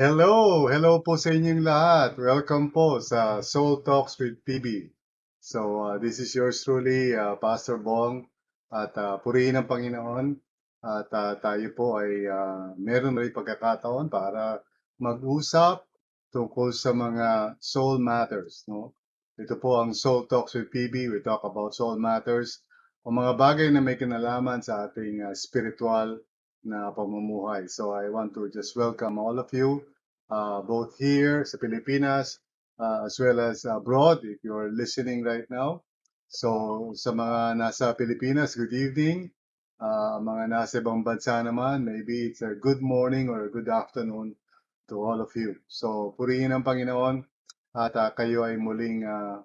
Hello! Hello po sa inyong lahat. Welcome po sa Soul Talks with PB. So, uh, this is yours truly, uh, Pastor Bong. At uh, purihin ang Panginoon. At uh, tayo po ay uh, meron rin pagkakataon para mag-usap tungkol sa mga soul matters. No? Ito po ang Soul Talks with PB. We talk about soul matters o mga bagay na may kinalaman sa ating uh, spiritual na pamumuhay. So I want to just welcome all of you, uh, both here sa Pilipinas, uh, as well as abroad, if you're listening right now. So sa mga nasa Pilipinas, good evening. Uh, mga nasa ibang bansa naman, maybe it's a good morning or a good afternoon to all of you. So purihin ang Panginoon at uh, kayo ay muling uh,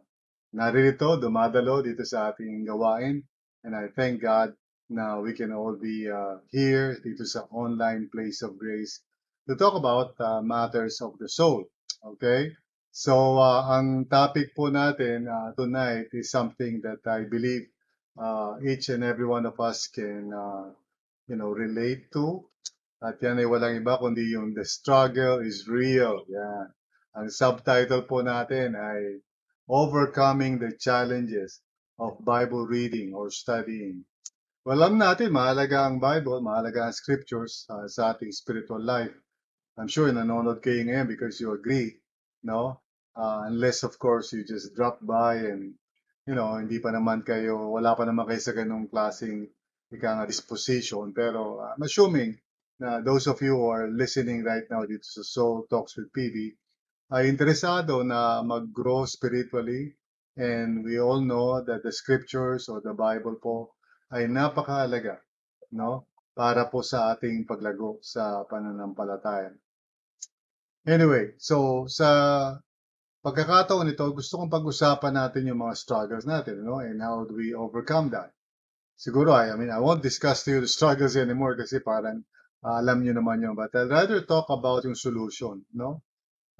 naririto, dumadalo dito sa ating gawain. And I thank God na we can all be uh, here dito sa online place of grace to talk about uh, matters of the soul. Okay? So, uh, ang topic po natin uh, tonight is something that I believe uh, each and every one of us can, uh, you know, relate to. At yan ay walang iba kundi yung The Struggle is Real. Yan. Ang subtitle po natin ay Overcoming the Challenges of Bible Reading or Studying. Well, alam natin, mahalaga ang Bible, mahalaga ang scriptures uh, sa ating spiritual life. I'm sure nanonood kayo ngayon because you agree, no? Uh, unless, of course, you just drop by and, you know, hindi pa naman kayo, wala pa naman kayo sa ganung klaseng ika nga disposition. Pero I'm assuming na those of you who are listening right now dito sa Soul Talks with PB ay interesado na mag-grow spiritually and we all know that the scriptures or the Bible po ay napakahalaga no para po sa ating paglago sa pananampalataya. Anyway, so sa pagkakataon nito, gusto kong pag-usapan natin yung mga struggles natin, no? And how do we overcome that? Siguro, I, I mean, I won't discuss to you the struggles anymore kasi parang uh, alam niyo naman yun. But I'd rather talk about yung solution, no?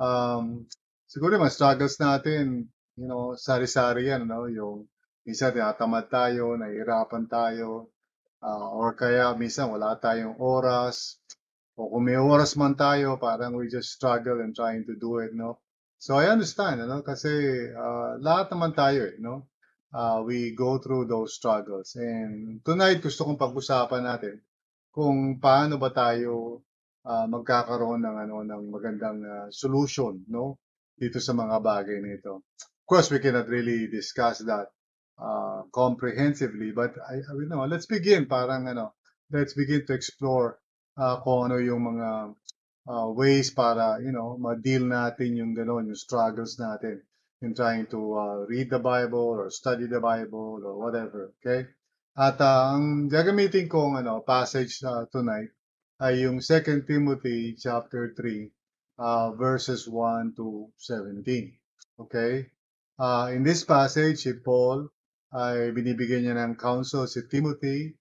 Um, siguro yung mga struggles natin, you know, sari-sari yan, no? Yung Minsan tinatamad tayo, nahihirapan tayo, uh, or kaya minsan wala tayong oras, o kung may oras man tayo, parang we just struggle and trying to do it, no? So I understand, ano? Kasi uh, lahat naman tayo, eh, no? Uh, we go through those struggles. And tonight, gusto kong pag-usapan natin kung paano ba tayo uh, magkakaroon ng ano ng magandang uh, solution, no? Dito sa mga bagay nito. Of course, we cannot really discuss that uh, comprehensively. But I, I you know, let's begin parang ano, let's begin to explore uh, kung ano yung mga uh, ways para, you know, ma-deal natin yung gano'n, yung struggles natin in trying to uh, read the Bible or study the Bible or whatever, okay? At uh, ang gagamitin kong ano, passage uh, tonight ay yung 2 Timothy chapter 3 uh, verses 1 to 17. Okay? Uh, in this passage, si Paul ay binibigyan niya ng counsel si Timothy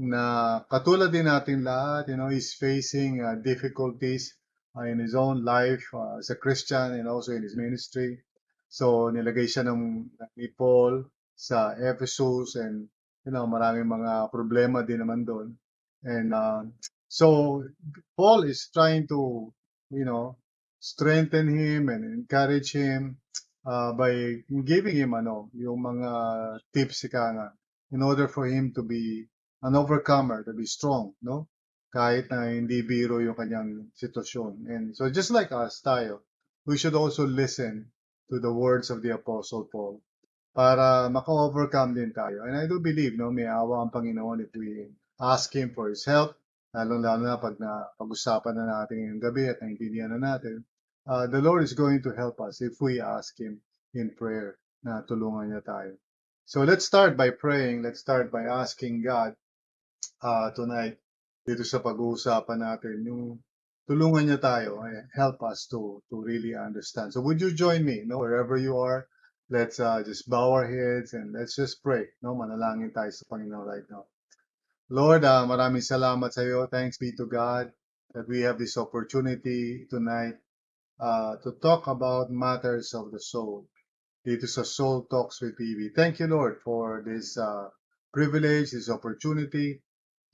na katulad din natin lahat, you know, he's facing uh, difficulties uh, in his own life uh, as a Christian and also in his ministry. So, nilagay siya ng, ni Paul sa Ephesus and, you know, maraming mga problema din naman doon. And uh, so, Paul is trying to, you know, strengthen him and encourage him uh, by giving him ano, yung mga tips ika nga in order for him to be an overcomer, to be strong, no? Kahit na hindi biro yung kanyang sitwasyon. And so just like us tayo, we should also listen to the words of the Apostle Paul para maka-overcome din tayo. And I do believe, no, may awa ang Panginoon if we ask Him for His help, lalo-lalo na pag na, pag-usapan na natin yung gabi at naintindihan na natin, uh, the Lord is going to help us if we ask Him in prayer na tulungan niya tayo. So let's start by praying. Let's start by asking God uh, tonight dito sa pag-uusapan natin yung tulungan niya tayo eh, help us to to really understand. So would you join me, no, wherever you are, let's uh, just bow our heads and let's just pray, no, manalangin tayo sa Panginoon right now. Lord, uh, maraming salamat sa iyo. Thanks be to God that we have this opportunity tonight uh, to talk about matters of the soul dito sa Soul Talks with PB. Thank you, Lord, for this uh, privilege, this opportunity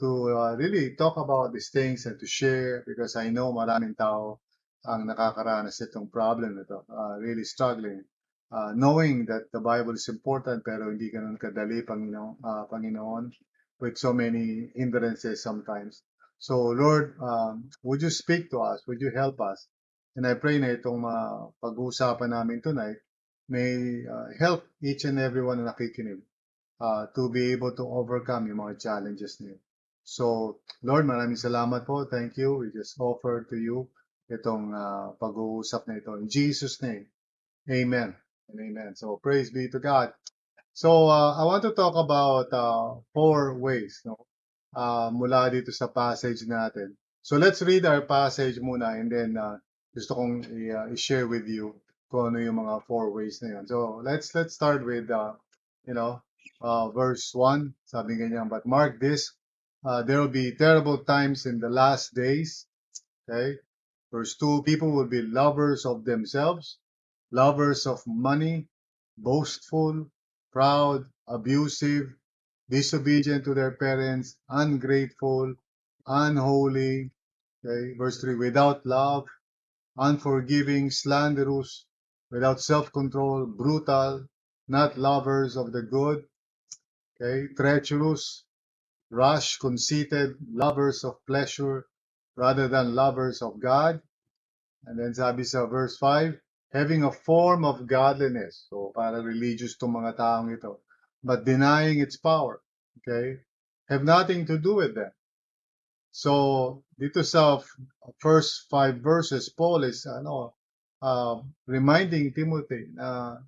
to uh, really talk about these things and to share because I know maraming tao ang nakakaranas itong problem nito. Uh, really struggling. Uh, knowing that the Bible is important pero hindi ganun kadali, Panginoon, uh, Panginoon with so many hindrances sometimes. So Lord, um, would you speak to us? Would you help us? And I pray na itong uh, pag-uusapan namin tonight may uh, help each and everyone na nakikinig uh, to be able to overcome yung mga challenges niyo. So, Lord, maraming salamat po. Thank you. We just offer to you itong uh, pag-uusap na ito. In Jesus' name, Amen and Amen. So, praise be to God. So, uh, I want to talk about uh, four ways no? uh, mula dito sa passage natin. So, let's read our passage muna and then uh, gusto kong uh, i-share with you kung ano yung mga four ways na yun. So, let's let's start with, uh, you know, uh, verse 1. Sabi ganyan, but mark this, uh, there will be terrible times in the last days. Okay? Verse 2, people will be lovers of themselves, lovers of money, boastful, proud, abusive, disobedient to their parents, ungrateful, unholy. Okay? Verse 3, without love, unforgiving, slanderous, without self-control, brutal, not lovers of the good, okay, treacherous, rash, conceited, lovers of pleasure rather than lovers of God. And then sabi sa verse 5, having a form of godliness. So, para religious tong mga taong ito. But denying its power. Okay? Have nothing to do with them. So, dito sa first five verses, Paul is ano, uh, reminding Timothy na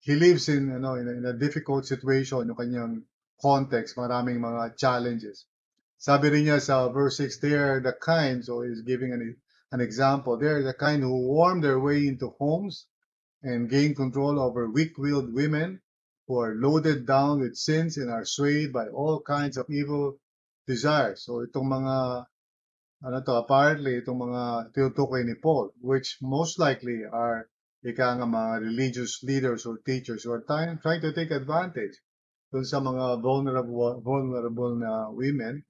he lives in, know, in, a, in a difficult situation, yung kanyang context, maraming mga challenges. Sabi rin niya sa verse 6, they are the kind, so he's giving an, an example, they are the kind who worm their way into homes and gain control over weak-willed women who are loaded down with sins and are swayed by all kinds of evil desires. So itong mga ano to, apparently itong mga tinutukoy ni Paul, which most likely are ika nga mga religious leaders or teachers who are trying, trying to take advantage dun sa mga vulnerable, vulnerable na women.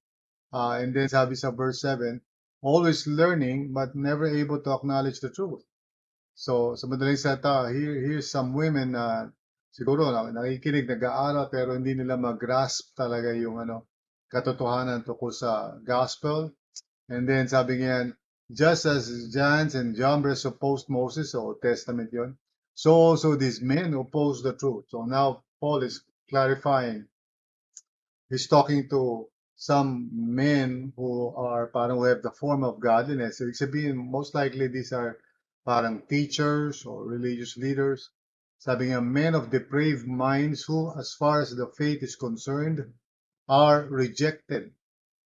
Uh, and then sabi sa verse 7, always learning but never able to acknowledge the truth. So, sa madaling salita, here, here's some women na siguro na, nakikinig, nag-aaral, pero hindi nila mag-grasp talaga yung ano, katotohanan tungkol sa gospel And then sabi niyan, just as Jannes and Jambres opposed Moses, so Testament yon, so also these men oppose the truth. So now Paul is clarifying. He's talking to some men who are parang who have the form of godliness. Ibig sabihin, most likely these are parang teachers or religious leaders. Sabi niya, men of depraved minds who, as far as the faith is concerned, are rejected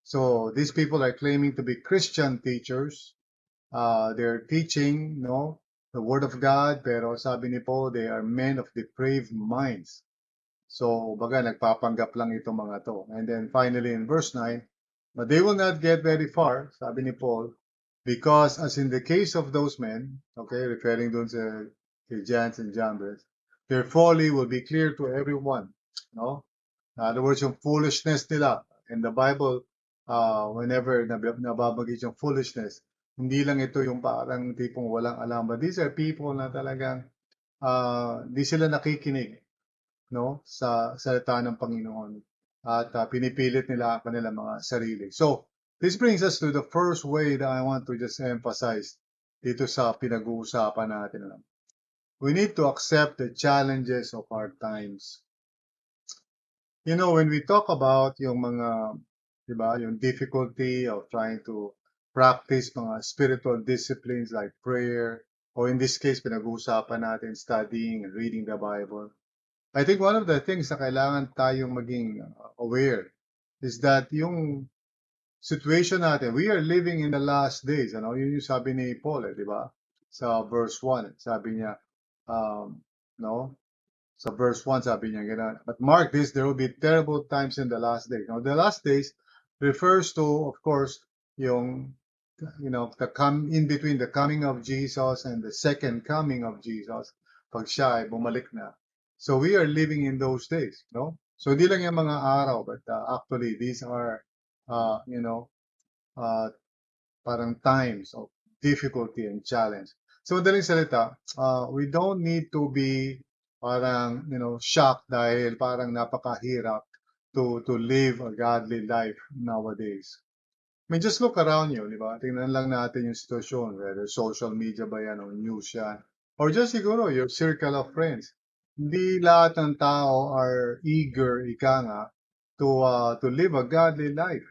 so these people are claiming to be Christian teachers. Uh, they're teaching, no, the word of God, pero sabi ni Paul, they are men of depraved minds. So, baga, nagpapanggap lang itong mga to. And then finally in verse 9, but they will not get very far, sabi ni Paul, because as in the case of those men, okay, referring dun sa kay Jannes and Jambres, their folly will be clear to everyone, no? In other words, yung foolishness nila. In the Bible, uh, whenever nab- nababagit yung foolishness, hindi lang ito yung parang tipong walang alam. But these are people na talagang uh, di sila nakikinig no sa salita ng Panginoon at uh, pinipilit nila ang kanilang mga sarili. So, this brings us to the first way that I want to just emphasize dito sa pinag-uusapan natin. We need to accept the challenges of our times. You know, when we talk about yung mga diba? Yung difficulty of trying to practice mga spiritual disciplines like prayer, or in this case, pinag-uusapan natin studying and reading the Bible. I think one of the things na kailangan tayong maging uh, aware is that yung situation natin, we are living in the last days. Ano? Yun yung sabi ni Paul, eh, di ba? Sa verse 1, sabi niya, um, no? Sa verse 1, sabi niya, gano'n. But mark this, there will be terrible times in the last days. Now, the last days, refers to, of course, yung, you know, the come in between the coming of Jesus and the second coming of Jesus, pag siya ay bumalik na. So we are living in those days, no? So di lang yung mga araw, but uh, actually these are, uh, you know, uh, parang times of difficulty and challenge. So, madaling salita, uh, we don't need to be parang, you know, shocked dahil parang napakahirap to, to live a godly life nowadays. I mean, just look around you, di ba? Tingnan lang natin yung sitwasyon, whether social media ba yan o news yan. Or just siguro, your circle of friends. Hindi lahat ng tao are eager, ika nga, to, uh, to live a godly life.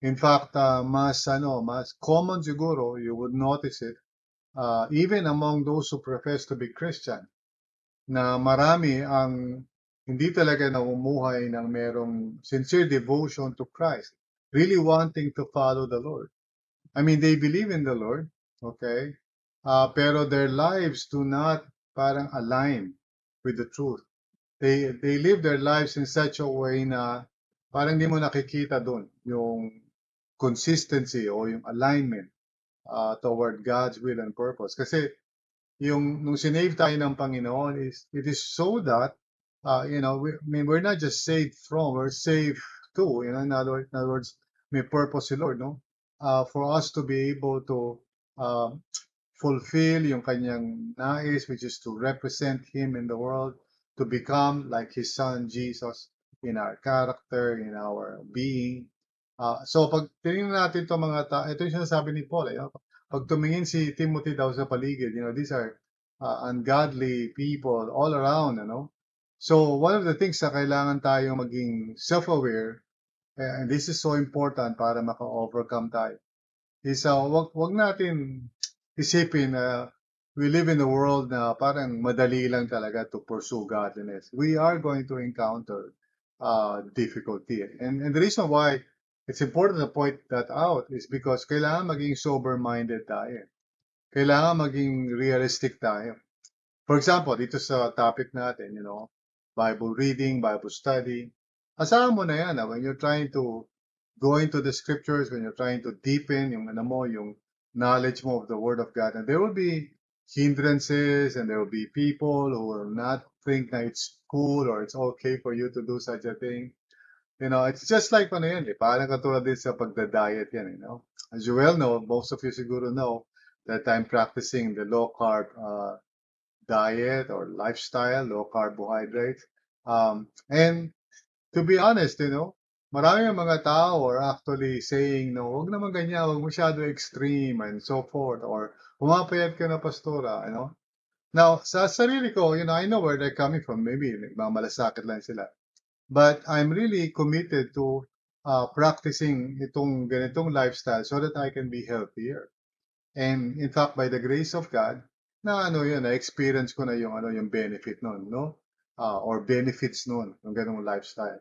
In fact, uh, mas, ano, mas common siguro, you would notice it, uh, even among those who profess to be Christian, na marami ang hindi talaga namumuhay ng merong sincere devotion to Christ, really wanting to follow the Lord. I mean, they believe in the Lord, okay? Uh, pero their lives do not parang align with the truth. They, they live their lives in such a way na parang hindi mo nakikita doon yung consistency o yung alignment uh, toward God's will and purpose. Kasi yung nung sinave tayo ng Panginoon is it is so that uh, you know we, I mean we're not just saved from we're saved to you know in other, in other words may purpose si Lord no? Uh, for us to be able to uh, fulfill yung kanyang nais which is to represent him in the world to become like his son Jesus in our character in our being. Uh, so pag tingnan natin to mga ta ito yung sinasabi ni Paul eh, pag tumingin si Timothy daw sa paligid, you know, these are uh, ungodly people all around, you know. So, one of the things na kailangan tayo maging self-aware, and this is so important para maka-overcome tayo, is uh, wag, wag natin isipin na uh, we live in a world na parang madali lang talaga to pursue godliness. We are going to encounter uh, difficulty. And, and the reason why it's important to point that out is because kailangan maging sober-minded tayo. Kailangan maging realistic tayo. For example, dito sa topic natin, you know, Bible reading, Bible study, asahan mo na yan ah, when you're trying to go into the scriptures, when you're trying to deepen yung ano mo, yung knowledge mo of the Word of God, and there will be hindrances and there will be people who will not think that it's cool or it's okay for you to do such a thing. You know, it's just like ano yan eh. Parang katulad din sa pagda-diet yan, you know. As you well know, most of you siguro know that I'm practicing the low carb uh, diet or lifestyle, low carbohydrates. Um, and to be honest, you know, marami ang mga tao are actually saying, no, wag naman ganyan, wag masyado extreme and so forth. Or pumapayat ka na pastora, you know. Now, sa sarili ko, you know, I know where they're coming from. Maybe nagmamalasakit lang sila. But I'm really committed to uh, practicing itong ganitong lifestyle so that I can be healthier. And in fact, by the grace of God, na ano yun, na-experience ko na yung ano yung benefit nun, no? Uh, or benefits nun, yung ganong lifestyle.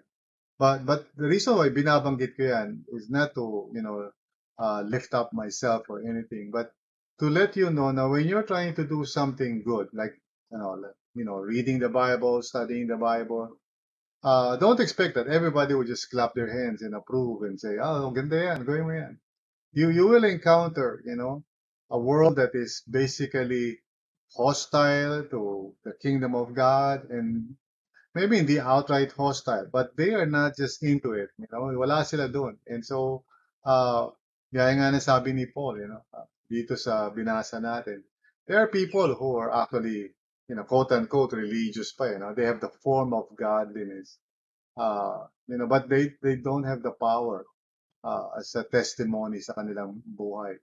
But but the reason why binabanggit ko yan is not to, you know, uh, lift up myself or anything, but to let you know now when you're trying to do something good, like you know, you know, reading the Bible, studying the Bible, uh, don't expect that everybody will just clap their hands and approve and say, oh, ganda yan, gawin mo yan. You, you will encounter, you know, a world that is basically hostile to the kingdom of God and maybe hindi outright hostile, but they are not just into it, you know, wala sila doon. And so, uh, gaya nga na sabi ni Paul, you know, uh, dito sa binasa natin, there are people who are actually you know, quote unquote religious pa, you know, they have the form of godliness. Uh, you know, but they, they don't have the power uh, as a testimony sa kanilang buhay.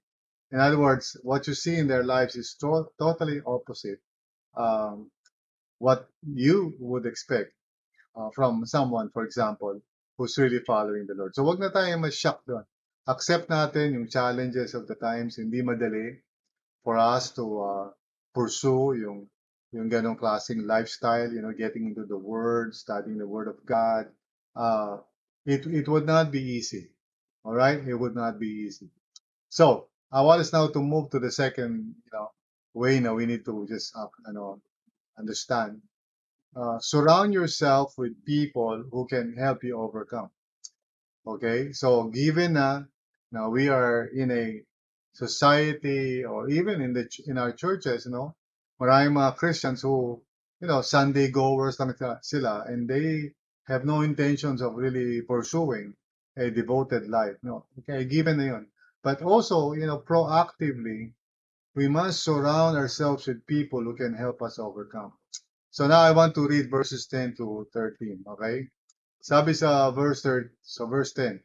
In other words, what you see in their lives is to- totally opposite um, what you would expect uh, from someone, for example, who's really following the Lord. So wag na tayo ma-shock doon. Accept natin yung challenges of the times. Hindi madali for us to uh, pursue yung yung ganong klaseng lifestyle, you know, getting into the Word, studying the Word of God, uh, it, it would not be easy. All right? It would not be easy. So, I want us now to move to the second, you know, way now we need to just, uh, you know, understand. Uh, surround yourself with people who can help you overcome. Okay? So, given na, now we are in a society or even in the in our churches, you know, maraming mga Christians who, you know, Sunday goers lang sila and they have no intentions of really pursuing a devoted life. No. Okay, given na yun. But also, you know, proactively, we must surround ourselves with people who can help us overcome. So now I want to read verses 10 to 13, okay? Sabi sa verse 3, so verse 10.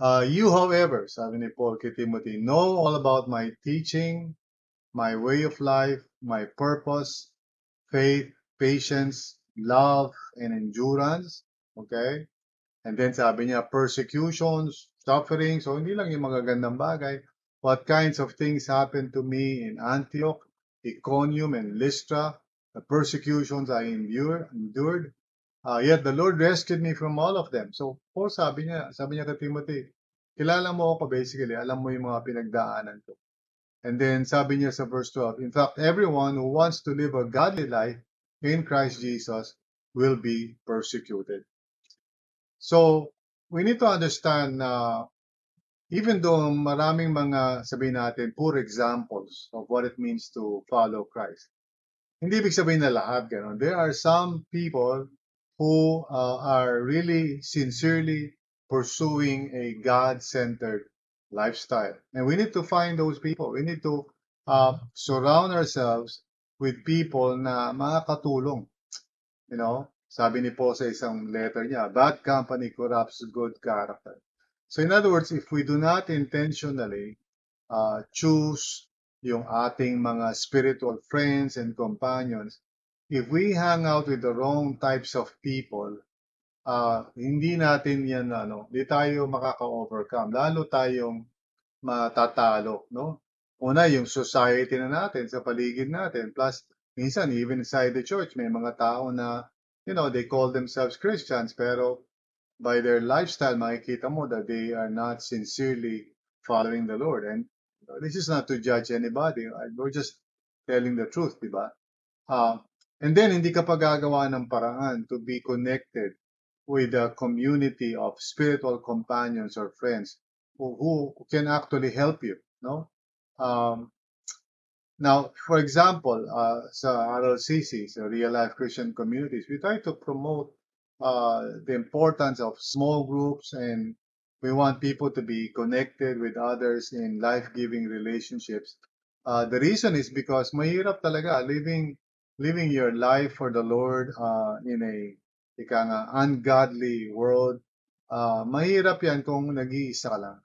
Uh, you, however, sabi ni Paul kay Timothy, know all about my teaching, my way of life, my purpose, faith, patience, love, and endurance. Okay? And then sabi niya, persecutions, suffering. So, hindi lang yung magagandang bagay. What kinds of things happened to me in Antioch, Iconium, and Lystra, the persecutions I endure, endured. Uh, yet the Lord rescued me from all of them. So, Paul sabi niya, sabi niya kay Timothy, kilala mo ako basically, alam mo yung mga pinagdaanan ko. And then sabi niya sa verse 12, in fact, everyone who wants to live a godly life in Christ Jesus will be persecuted. So, we need to understand na even though maraming mga, sabihin natin, poor examples of what it means to follow Christ, hindi ibig sabihin na lahat ganun. There are some people who uh, are really sincerely pursuing a God-centered lifestyle. And we need to find those people. We need to uh, surround ourselves with people na makakatulong. You know, sabi ni Paul sa isang letter niya, bad company corrupts good character. So in other words, if we do not intentionally uh, choose yung ating mga spiritual friends and companions, if we hang out with the wrong types of people, uh, hindi natin yan, ano, hindi tayo makaka-overcome. Lalo tayong matatalo, no? Una, yung society na natin, sa paligid natin. Plus, minsan, even inside the church, may mga tao na, you know, they call themselves Christians, pero by their lifestyle, makikita mo that they are not sincerely following the Lord. And this is not to judge anybody. We're just telling the truth, di ba? Uh, And then, hindi ka pa gagawa ng paraan to be connected with a community of spiritual companions or friends who, who can actually help you, no? Um, now, for example, uh, sa RLCC, sa Real Life Christian Communities, we try to promote uh, the importance of small groups and we want people to be connected with others in life-giving relationships. Uh, the reason is because mahirap talaga living living your life for the Lord uh, in a ika ungodly world, uh, mahirap yan kung nag-iisa lang.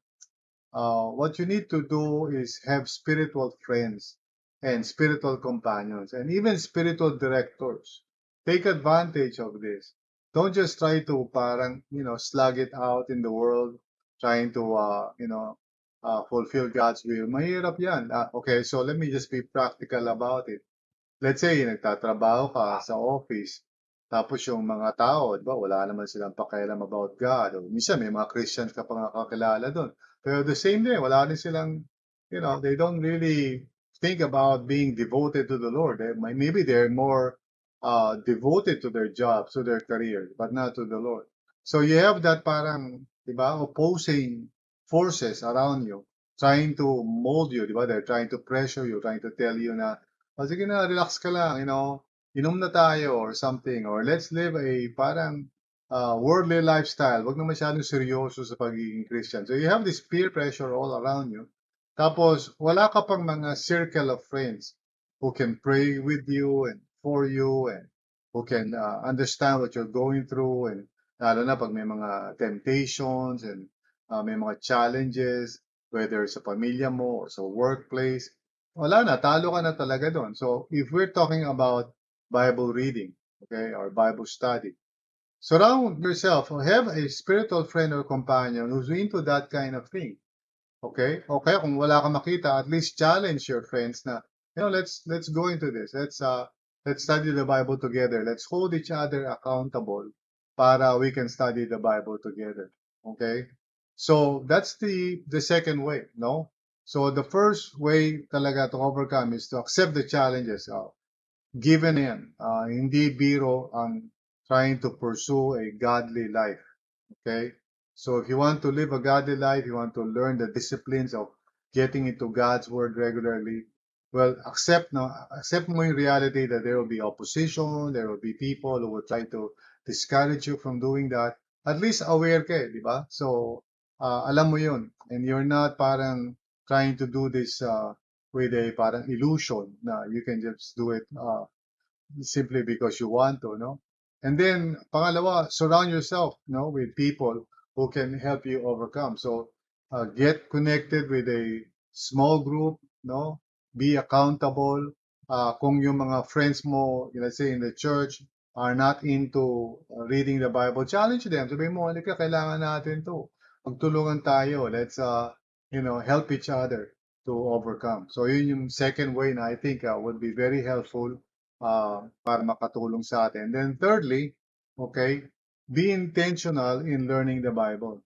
Uh, what you need to do is have spiritual friends and spiritual companions and even spiritual directors. Take advantage of this. Don't just try to parang, you know, slug it out in the world, trying to, uh, you know, uh, fulfill God's will. Mahirap yan. Uh, okay, so let me just be practical about it let's say, nagtatrabaho ka sa office, tapos yung mga tao, di ba, wala naman silang pakialam about God. O minsan, may mga Christians ka pa nga kakilala doon. Pero the same day, wala rin silang, you know, they don't really think about being devoted to the Lord. Eh, maybe they're more uh, devoted to their jobs, to their career, but not to the Lord. So you have that parang, di ba, opposing forces around you, trying to mold you, di ba? They're trying to pressure you, trying to tell you na, oh, sige na, relax ka lang, you know, inom na tayo or something, or let's live a parang uh, worldly lifestyle. Huwag na masyadong seryoso sa pagiging Christian. So you have this peer pressure all around you. Tapos, wala ka pang mga circle of friends who can pray with you and for you and who can uh, understand what you're going through and lalo na pag may mga temptations and uh, may mga challenges, whether sa pamilya mo or sa workplace, wala na, talo ka na talaga doon. So, if we're talking about Bible reading, okay, or Bible study, surround yourself, have a spiritual friend or companion who's into that kind of thing. Okay? Okay, kung wala kang makita, at least challenge your friends na, you know, let's let's go into this. Let's uh let's study the Bible together. Let's hold each other accountable para we can study the Bible together. Okay? So that's the the second way, no? So the first way talaga to overcome is to accept the challenges uh, given in. Uh, hindi biro ang trying to pursue a godly life. Okay? So if you want to live a godly life, you want to learn the disciplines of getting into God's word regularly, well, accept no, accept mo yung reality that there will be opposition, there will be people who will try to discourage you from doing that. At least aware ka, eh, di ba? So uh, alam mo yun. And you're not parang trying to do this uh, with a parang illusion na you can just do it uh, simply because you want to, no? And then, pangalawa, surround yourself, no, with people who can help you overcome. So, uh, get connected with a small group, no? Be accountable. Uh, kung yung mga friends mo, let's say in the church, are not into uh, reading the Bible, challenge them. Sabihin mo, halika, kailangan natin to. Magtulungan tayo. Let's, uh, you know, help each other to overcome. So, yun yung second way na I think uh, would be very helpful uh, para makatulong sa atin. Then thirdly, okay, be intentional in learning the Bible.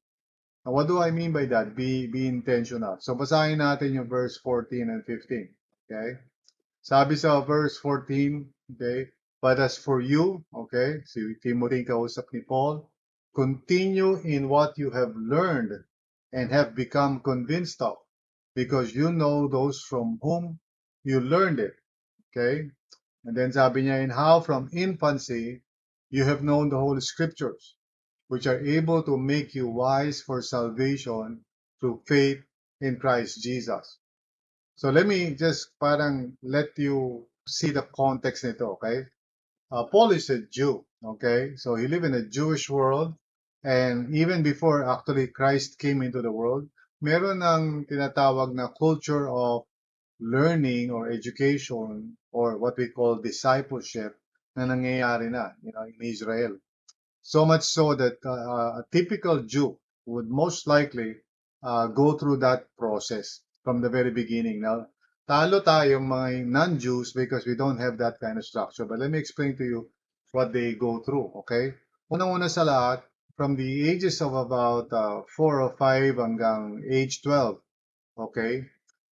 Now, what do I mean by that? Be, be intentional. So, basahin natin yung verse 14 and 15. Okay? Sabi sa verse 14, okay, But as for you, okay, si Timothy kausap ni Paul, continue in what you have learned and have become convinced of, because you know those from whom you learned it. Okay? And then sabi niya, in how from infancy you have known the Holy Scriptures, which are able to make you wise for salvation through faith in Christ Jesus. So let me just parang let you see the context nito, okay? Uh, Paul is a Jew, okay? So he lived in a Jewish world and even before actually Christ came into the world, meron ng tinatawag na culture of learning or education or what we call discipleship na nangyayari na you know, in Israel. So much so that uh, a typical Jew would most likely uh, go through that process from the very beginning. Now, talo tayong mga non-Jews because we don't have that kind of structure. But let me explain to you what they go through, okay? Unang-una sa lahat, from the ages of about uh, 4 or 5 hanggang age 12, okay?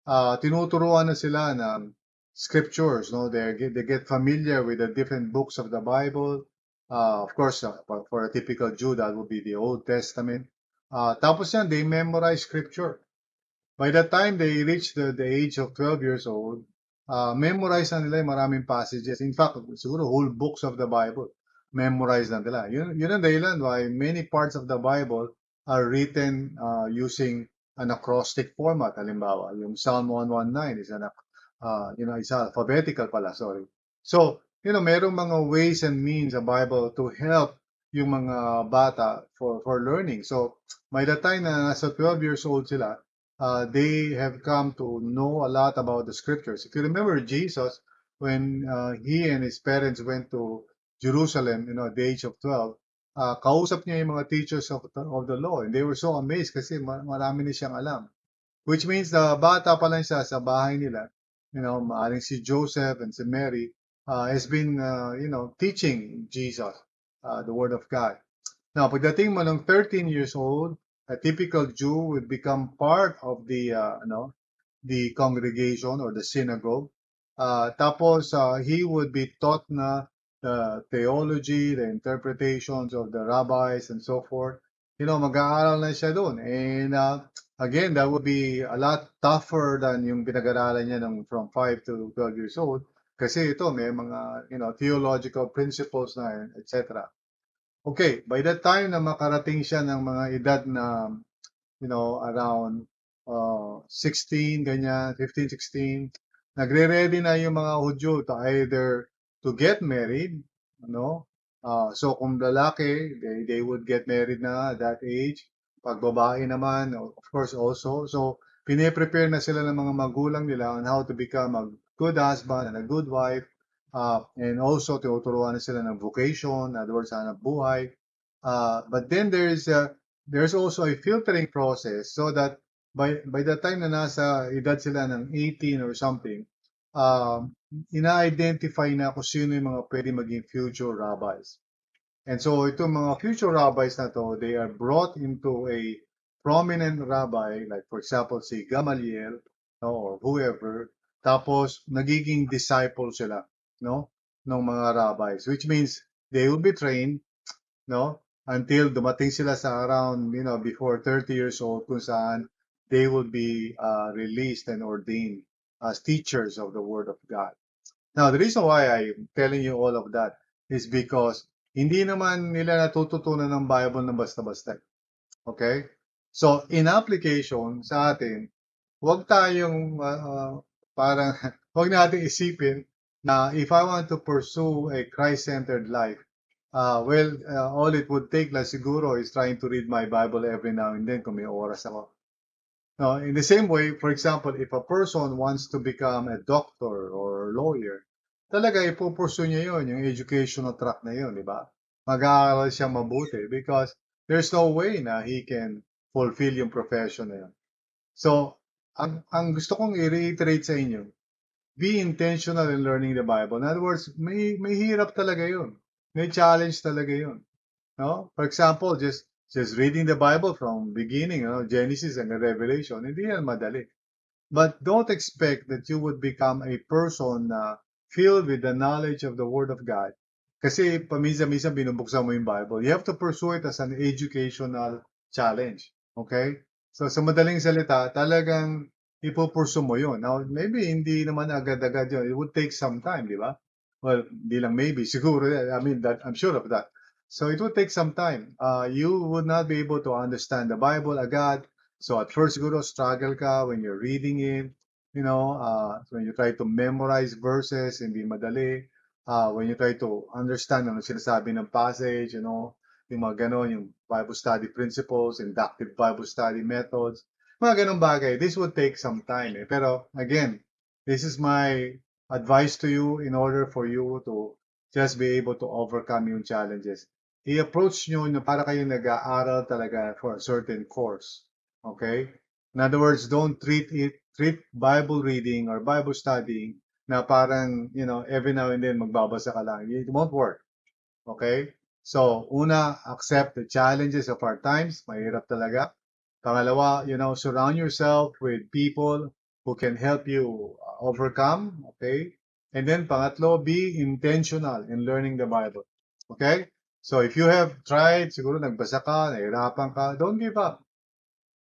Uh, tinuturuan na sila ng scriptures, no? They they get familiar with the different books of the Bible. Uh, of course, uh, for a typical Jew, that would be the Old Testament. Uh, tapos yan, they memorize scripture. By the time they reach the, the age of 12 years old, uh, memorize na nila yung maraming passages. In fact, siguro whole books of the Bible, memorize na nila. Yun, yun ang dahilan why many parts of the Bible are written uh, using an acrostic format. Halimbawa, yung Psalm 119 is an, uh, you know, is alphabetical pala, sorry. So, you know, merong mga ways and means sa Bible to help yung mga bata for, for learning. So, by the time na nasa 12 years old sila, uh, they have come to know a lot about the scriptures. If you remember Jesus, when uh, he and his parents went to Jerusalem, you know, at the age of 12, uh, kausap niya yung mga teachers of the, of the law. And they were so amazed kasi marami na siyang alam. Which means the bata pa lang siya sa bahay nila. You know, maaring si Joseph and si Mary uh, has been, uh, you know, teaching Jesus, uh, the Word of God. Now, pagdating mo ng 13 years old, a typical Jew would become part of the, uh, you the congregation or the synagogue. Uh, tapos, uh, he would be taught na the theology, the interpretations of the rabbis and so forth. You know, mag-aaral na siya doon. And uh, again, that would be a lot tougher than yung pinag-aralan niya ng from 5 to 12 years old. Kasi ito, may mga, you know, theological principles na, etc. Okay, by the time na makarating siya ng mga edad na, you know, around uh, 16, ganyan, 15, 16, nagre-ready na yung mga Hudyo to either to get married, no? Uh, so kung lalaki, they, they would get married na at that age. Pag babae naman, of course also. So, pine-prepare na sila ng mga magulang nila on how to become a good husband and a good wife Uh, and also, tinuturuan na sila ng vocation, in other words, hanap buhay. Uh, but then there's a, there's also a filtering process so that by by the time na nasa edad sila ng 18 or something, uh, ina-identify na kung sino yung mga pwede maging future rabbis. And so itong mga future rabbis na to, they are brought into a prominent rabbi, like for example si Gamaliel no, or whoever, tapos nagiging disciple sila no, ng mga rabbis, which means they will be trained, no, until dumating sila sa around, you know, before 30 years old kung saan they will be uh, released and ordained as teachers of the Word of God. Now, the reason why I'm telling you all of that is because hindi naman nila natututunan ng Bible na basta-basta. Okay? So, in application sa atin, huwag tayong uh, uh, parang, huwag natin isipin na if I want to pursue a Christ-centered life, uh, well, uh, all it would take lang siguro is trying to read my Bible every now and then kung may oras ako. No, in the same way, for example, if a person wants to become a doctor or lawyer, talaga ipupursu niya yon yung educational track na yun, di ba? Mag-aaral siya mabuti because there's no way na he can fulfill yung profession na yun. So, ang, ang gusto kong i-reiterate sa inyo, be intentional in learning the Bible. In other words, may, may hirap talaga yun. May challenge talaga yun. No? For example, just just reading the Bible from beginning, you know, Genesis and Revelation, hindi yan madali. But don't expect that you would become a person na filled with the knowledge of the Word of God. Kasi paminsan-minsan binubuksan mo yung Bible. You have to pursue it as an educational challenge. Okay? So sa madaling salita, talagang ipupursu mo yun. Now, maybe hindi naman agad-agad yun. It would take some time, di ba? Well, hindi lang maybe. Siguro, I mean, that, I'm sure of that. So it would take some time. Uh, you would not be able to understand the Bible agad. So at first, siguro struggle ka when you're reading it. You know, uh, when you try to memorize verses, hindi madali. Uh, when you try to understand ano sinasabi ng passage, you know, yung mga ganon, yung Bible study principles, inductive Bible study methods, mga ganong bagay. This would take some time. Eh. Pero again, this is my advice to you in order for you to just be able to overcome yung challenges i-approach nyo na para kayo nag-aaral talaga for a certain course. Okay? In other words, don't treat it, treat Bible reading or Bible studying na parang, you know, every now and then magbabasa ka lang. It won't work. Okay? So, una, accept the challenges of our times. Mahirap talaga. Pangalawa, you know, surround yourself with people who can help you overcome. Okay? And then, pangatlo, be intentional in learning the Bible. Okay? So if you have tried, siguro nagbasa ka, nahirapan ka, don't give up.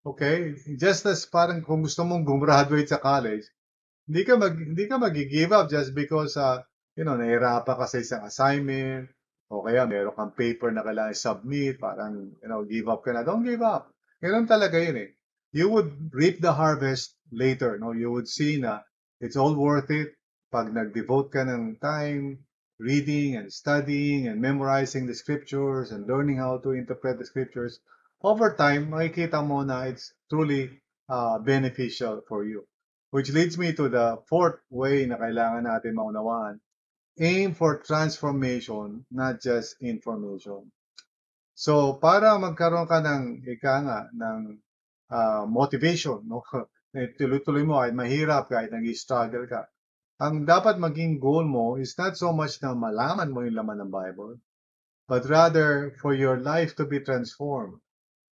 Okay? Just as parang kung gusto mong gumraduate sa college, hindi ka mag hindi ka magi-give up just because uh, you know, nahirapan ka sa isang assignment o kaya meron kang paper na kailangan submit, parang you know, give up ka na. Don't give up. Ganun talaga yun eh. You would reap the harvest later, no? You would see na it's all worth it pag nag-devote ka ng time, reading and studying and memorizing the scriptures and learning how to interpret the scriptures, over time, makikita mo na it's truly uh, beneficial for you. Which leads me to the fourth way na kailangan natin maunawaan. Aim for transformation, not just information. So, para magkaroon ka ng, ika nga, ng uh, motivation, no? tuloy-tuloy mo kahit mahirap, kahit nag-struggle ka ang dapat maging goal mo is not so much na malaman mo yung laman ng Bible, but rather for your life to be transformed.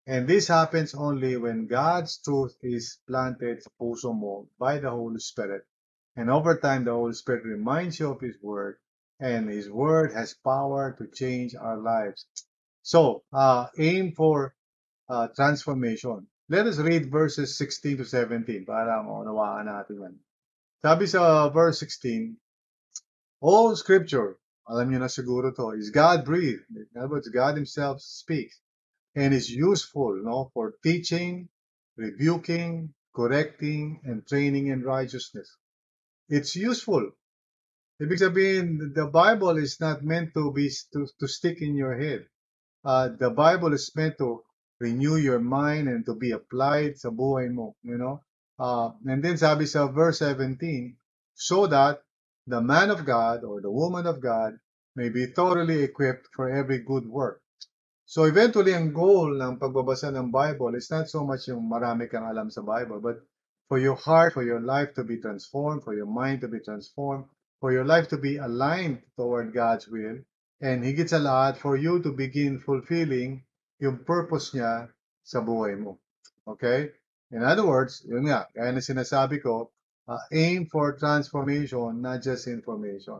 And this happens only when God's truth is planted puso mo by the Holy Spirit. And over time, the Holy Spirit reminds you of His Word, and His Word has power to change our lives. So, uh, aim for uh, transformation. Let us read verses 16 to 17 para maunawaan natin yan. Sabi sa verse 16, all scripture, alam niyo na siguro to, is God-breathed. In other words, God Himself speaks. And is useful no, for teaching, rebuking, correcting, and training in righteousness. It's useful. Ibig sabihin, the Bible is not meant to be to, to stick in your head. Uh, the Bible is meant to renew your mind and to be applied sa buhay mo, you know? Uh, and then sabi sa verse 17, so that the man of God or the woman of God may be thoroughly equipped for every good work. So eventually, ang goal ng pagbabasa ng Bible is not so much yung marami kang alam sa Bible, but for your heart, for your life to be transformed, for your mind to be transformed, for your life to be aligned toward God's will, and higit sa lahat, for you to begin fulfilling yung purpose niya sa buhay mo. Okay? In other words, yun nga, kaya na sinasabi ko, uh, aim for transformation, not just information.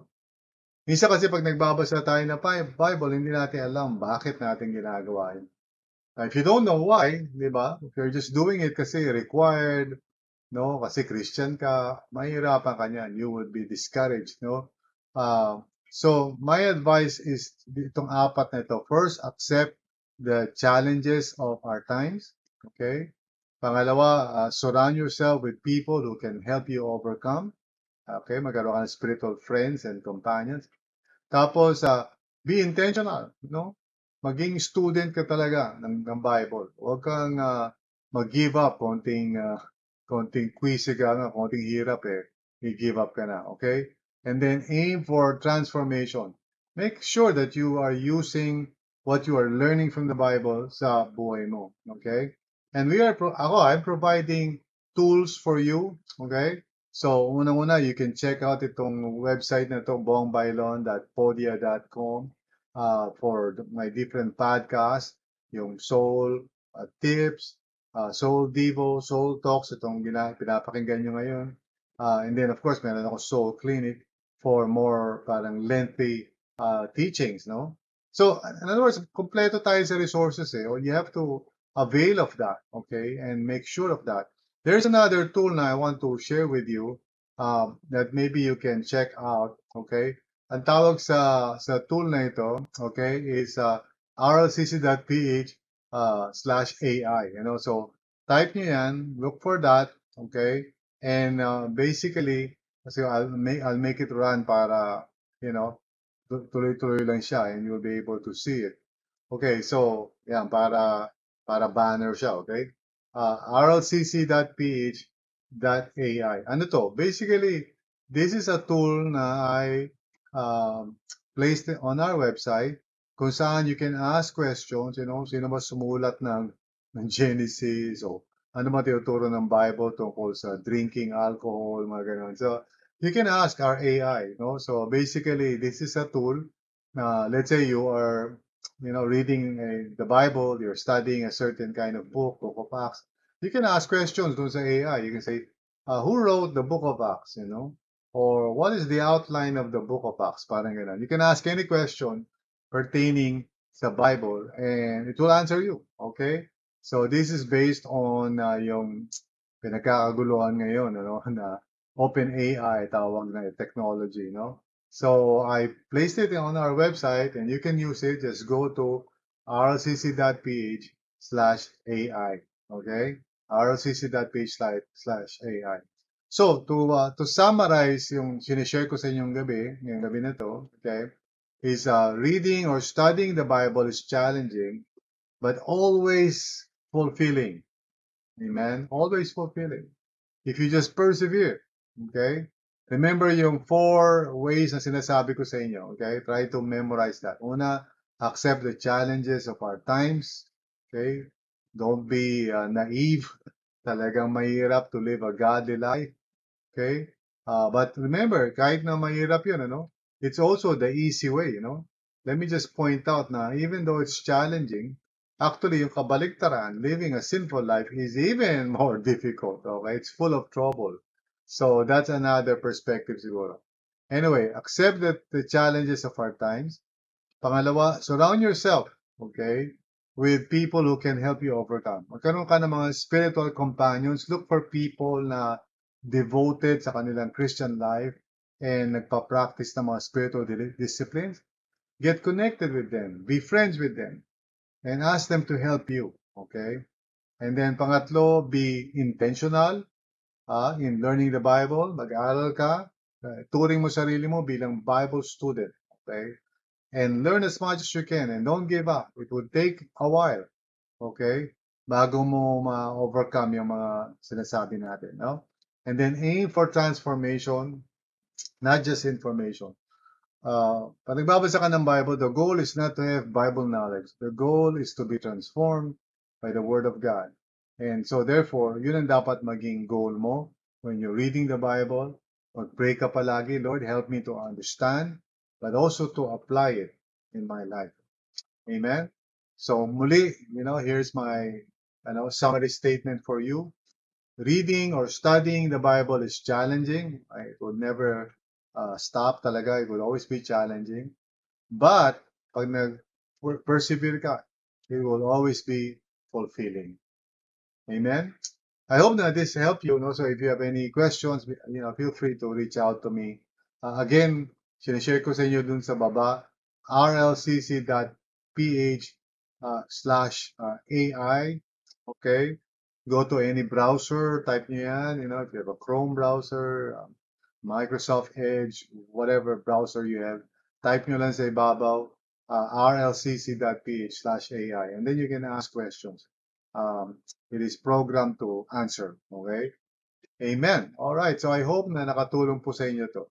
Minsan kasi pag nagbabasa tayo ng Bible, hindi natin alam bakit natin ginagawa yun. If you don't know why, di ba? If you're just doing it kasi required, no? Kasi Christian ka, mahirapan ka niyan. You would be discouraged, no? Uh, so, my advice is itong apat na ito. First, accept the challenges of our times. Okay? Pangalawa, uh, surround yourself with people who can help you overcome. Okay? Magkaroon ka ng spiritual friends and companions. Tapos, uh, be intentional, no? Maging student ka talaga ng, ng Bible. Huwag kang uh, mag-give up, konting, uh, konting quiz ka nga, konting hirap eh, i-give up ka na, okay? And then aim for transformation. Make sure that you are using what you are learning from the Bible sa buhay mo, okay? And we are, pro- ako, I'm providing tools for you, okay? So, unang-una, you can check out itong website na ito, bongbailon.podia.com uh, for my different podcasts, yung Soul uh, Tips, uh, Soul Devo, Soul Talks, itong gina- pinapakinggan nyo ngayon. Uh, and then, of course, meron ako Soul Clinic for more parang lengthy uh, teachings, no? So, in other words, kompleto tayo sa resources eh. You have to avail of that, okay? And make sure of that. There's another tool na I want to share with you um, that maybe you can check out, okay? Ang tawag sa sa tool na ito, okay, is uh, rlcc.ph uh, slash AI. You know, so type nyo yan, look for that, okay? And uh, basically, kasi I'll make, I'll make it run para, you know, tu- tuloy-tuloy lang siya and you'll be able to see it. Okay, so, yan, para, para banner siya, okay? Uh, rlcc.ph.ai. Ano to? Basically, this is a tool na I um, placed on our website kung saan you can ask questions, you know, sino ba sumulat ng, ng Genesis o ano ba tinuturo ng Bible tungkol sa drinking alcohol, mga ganun. So, you can ask our AI, no? So, basically, this is a tool na, let's say you are, you know, reading uh, the Bible, you're studying a certain kind of book, book of Acts, you can ask questions dun sa AI. You can say, uh, who wrote the book of Acts, you know? Or what is the outline of the book of Acts? Parang ganun. You can ask any question pertaining sa Bible and it will answer you, okay? So this is based on uh, yung pinagkakaguluhan ngayon, ano, na open AI tawag na technology, no? So I placed it on our website and you can use it. Just go to rlcc.ph slash AI, okay? rlcc.ph slash AI. So to uh, to summarize yung sinishare ko sa inyong gabi, ngayong gabi na to, okay? Is uh, reading or studying the Bible is challenging, but always fulfilling. Amen? Always fulfilling. If you just persevere. Okay? Remember yung four ways na sinasabi ko sa inyo. Okay? Try to memorize that. Una, accept the challenges of our times. Okay? Don't be uh, naive. Talagang mahirap to live a godly life. Okay? Uh, but remember, kahit na mahirap yun, ano? It's also the easy way, you know? Let me just point out na even though it's challenging, Actually, yung kabaliktaran, living a sinful life is even more difficult. Okay? It's full of trouble. So that's another perspective siguro. Anyway, accept the, the challenges of our times. Pangalawa, surround yourself, okay, with people who can help you overcome. Magkaroon ka ng mga spiritual companions. Look for people na devoted sa kanilang Christian life and nagpa-practice ng mga spiritual disciplines. Get connected with them. Be friends with them and ask them to help you. Okay? And then pangatlo, be intentional uh, in learning the Bible. Mag-aaral ka. Uh, turing mo sarili mo bilang Bible student. Okay? And learn as much as you can and don't give up. It will take a while. Okay? Bago mo ma-overcome yung mga sinasabi natin. No? And then aim for transformation, not just information. Uh, pag nagbabasa ka ng Bible, the goal is not to have Bible knowledge. The goal is to be transformed by the Word of God. And so therefore, yun ang dapat maging goal mo when you're reading the Bible. Mag-pray ka palagi, Lord, help me to understand, but also to apply it in my life. Amen? So muli, you know, here's my you know, summary statement for you. Reading or studying the Bible is challenging. It will never uh, stop talaga. It will always be challenging. But, pag nag-persevere ka, it will always be fulfilling. Amen? I hope that this helped you. And also, if you have any questions, you know, feel free to reach out to me. Uh, again, sinishare ko sa inyo dun sa baba, rlcc.ph uh, slash uh, AI. Okay? Go to any browser, type nyo yan, you know, if you have a Chrome browser, um, Microsoft Edge, whatever browser you have, type nyo lang sa ibabaw, uh, rlcc.ph slash AI, and then you can ask questions. Um, it is programmed to answer. Okay? Amen. All right. So I hope na nakatulong po sa inyo to.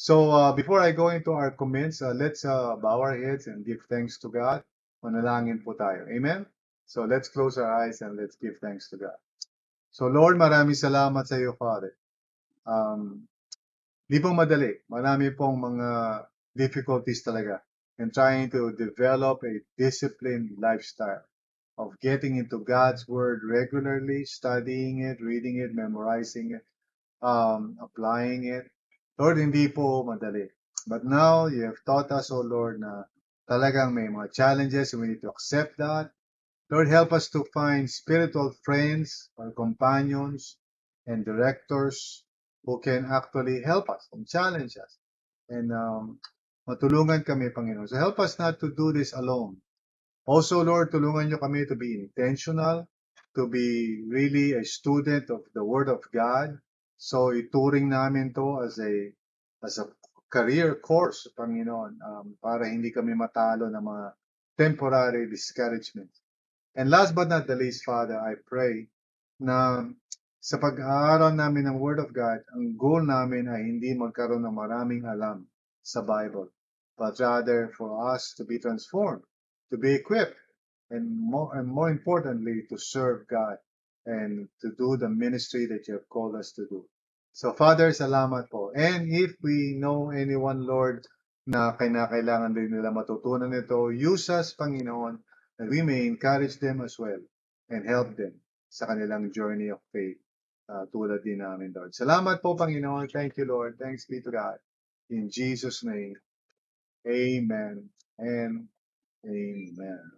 So uh, before I go into our comments, uh, let's uh, bow our heads and give thanks to God. Manalangin po tayo. Amen? So let's close our eyes and let's give thanks to God. So Lord, maraming salamat sa iyo, Father. Um, di po madali. Marami pong mga difficulties talaga in trying to develop a disciplined lifestyle of getting into God's Word regularly, studying it, reading it, memorizing it, um, applying it. Lord, hindi po madali. But now, you have taught us, O Lord, na talagang may mga challenges. We need to accept that. Lord, help us to find spiritual friends or companions and directors who can actually help us and challenge us. And um, matulungan kami, Panginoon. So help us not to do this alone. Also, Lord, tulungan nyo kami to be intentional, to be really a student of the Word of God. So ituring namin to as a as a career course, Panginoon, um, para hindi kami matalo ng mga temporary discouragement. And last but not the least, Father, I pray na sa pag-aaral namin ng Word of God, ang goal namin ay hindi magkaroon ng maraming alam sa Bible, but rather for us to be transformed, to be equipped, and more, and more importantly, to serve God and to do the ministry that you have called us to do. So, Father, salamat po. And if we know anyone, Lord, na kinakailangan din nila matutunan ito, use us, Panginoon, that we may encourage them as well and help them sa kanilang journey of faith uh, tulad din namin, Lord. Salamat po, Panginoon. Thank you, Lord. Thanks be to God. In Jesus' name, amen and amen.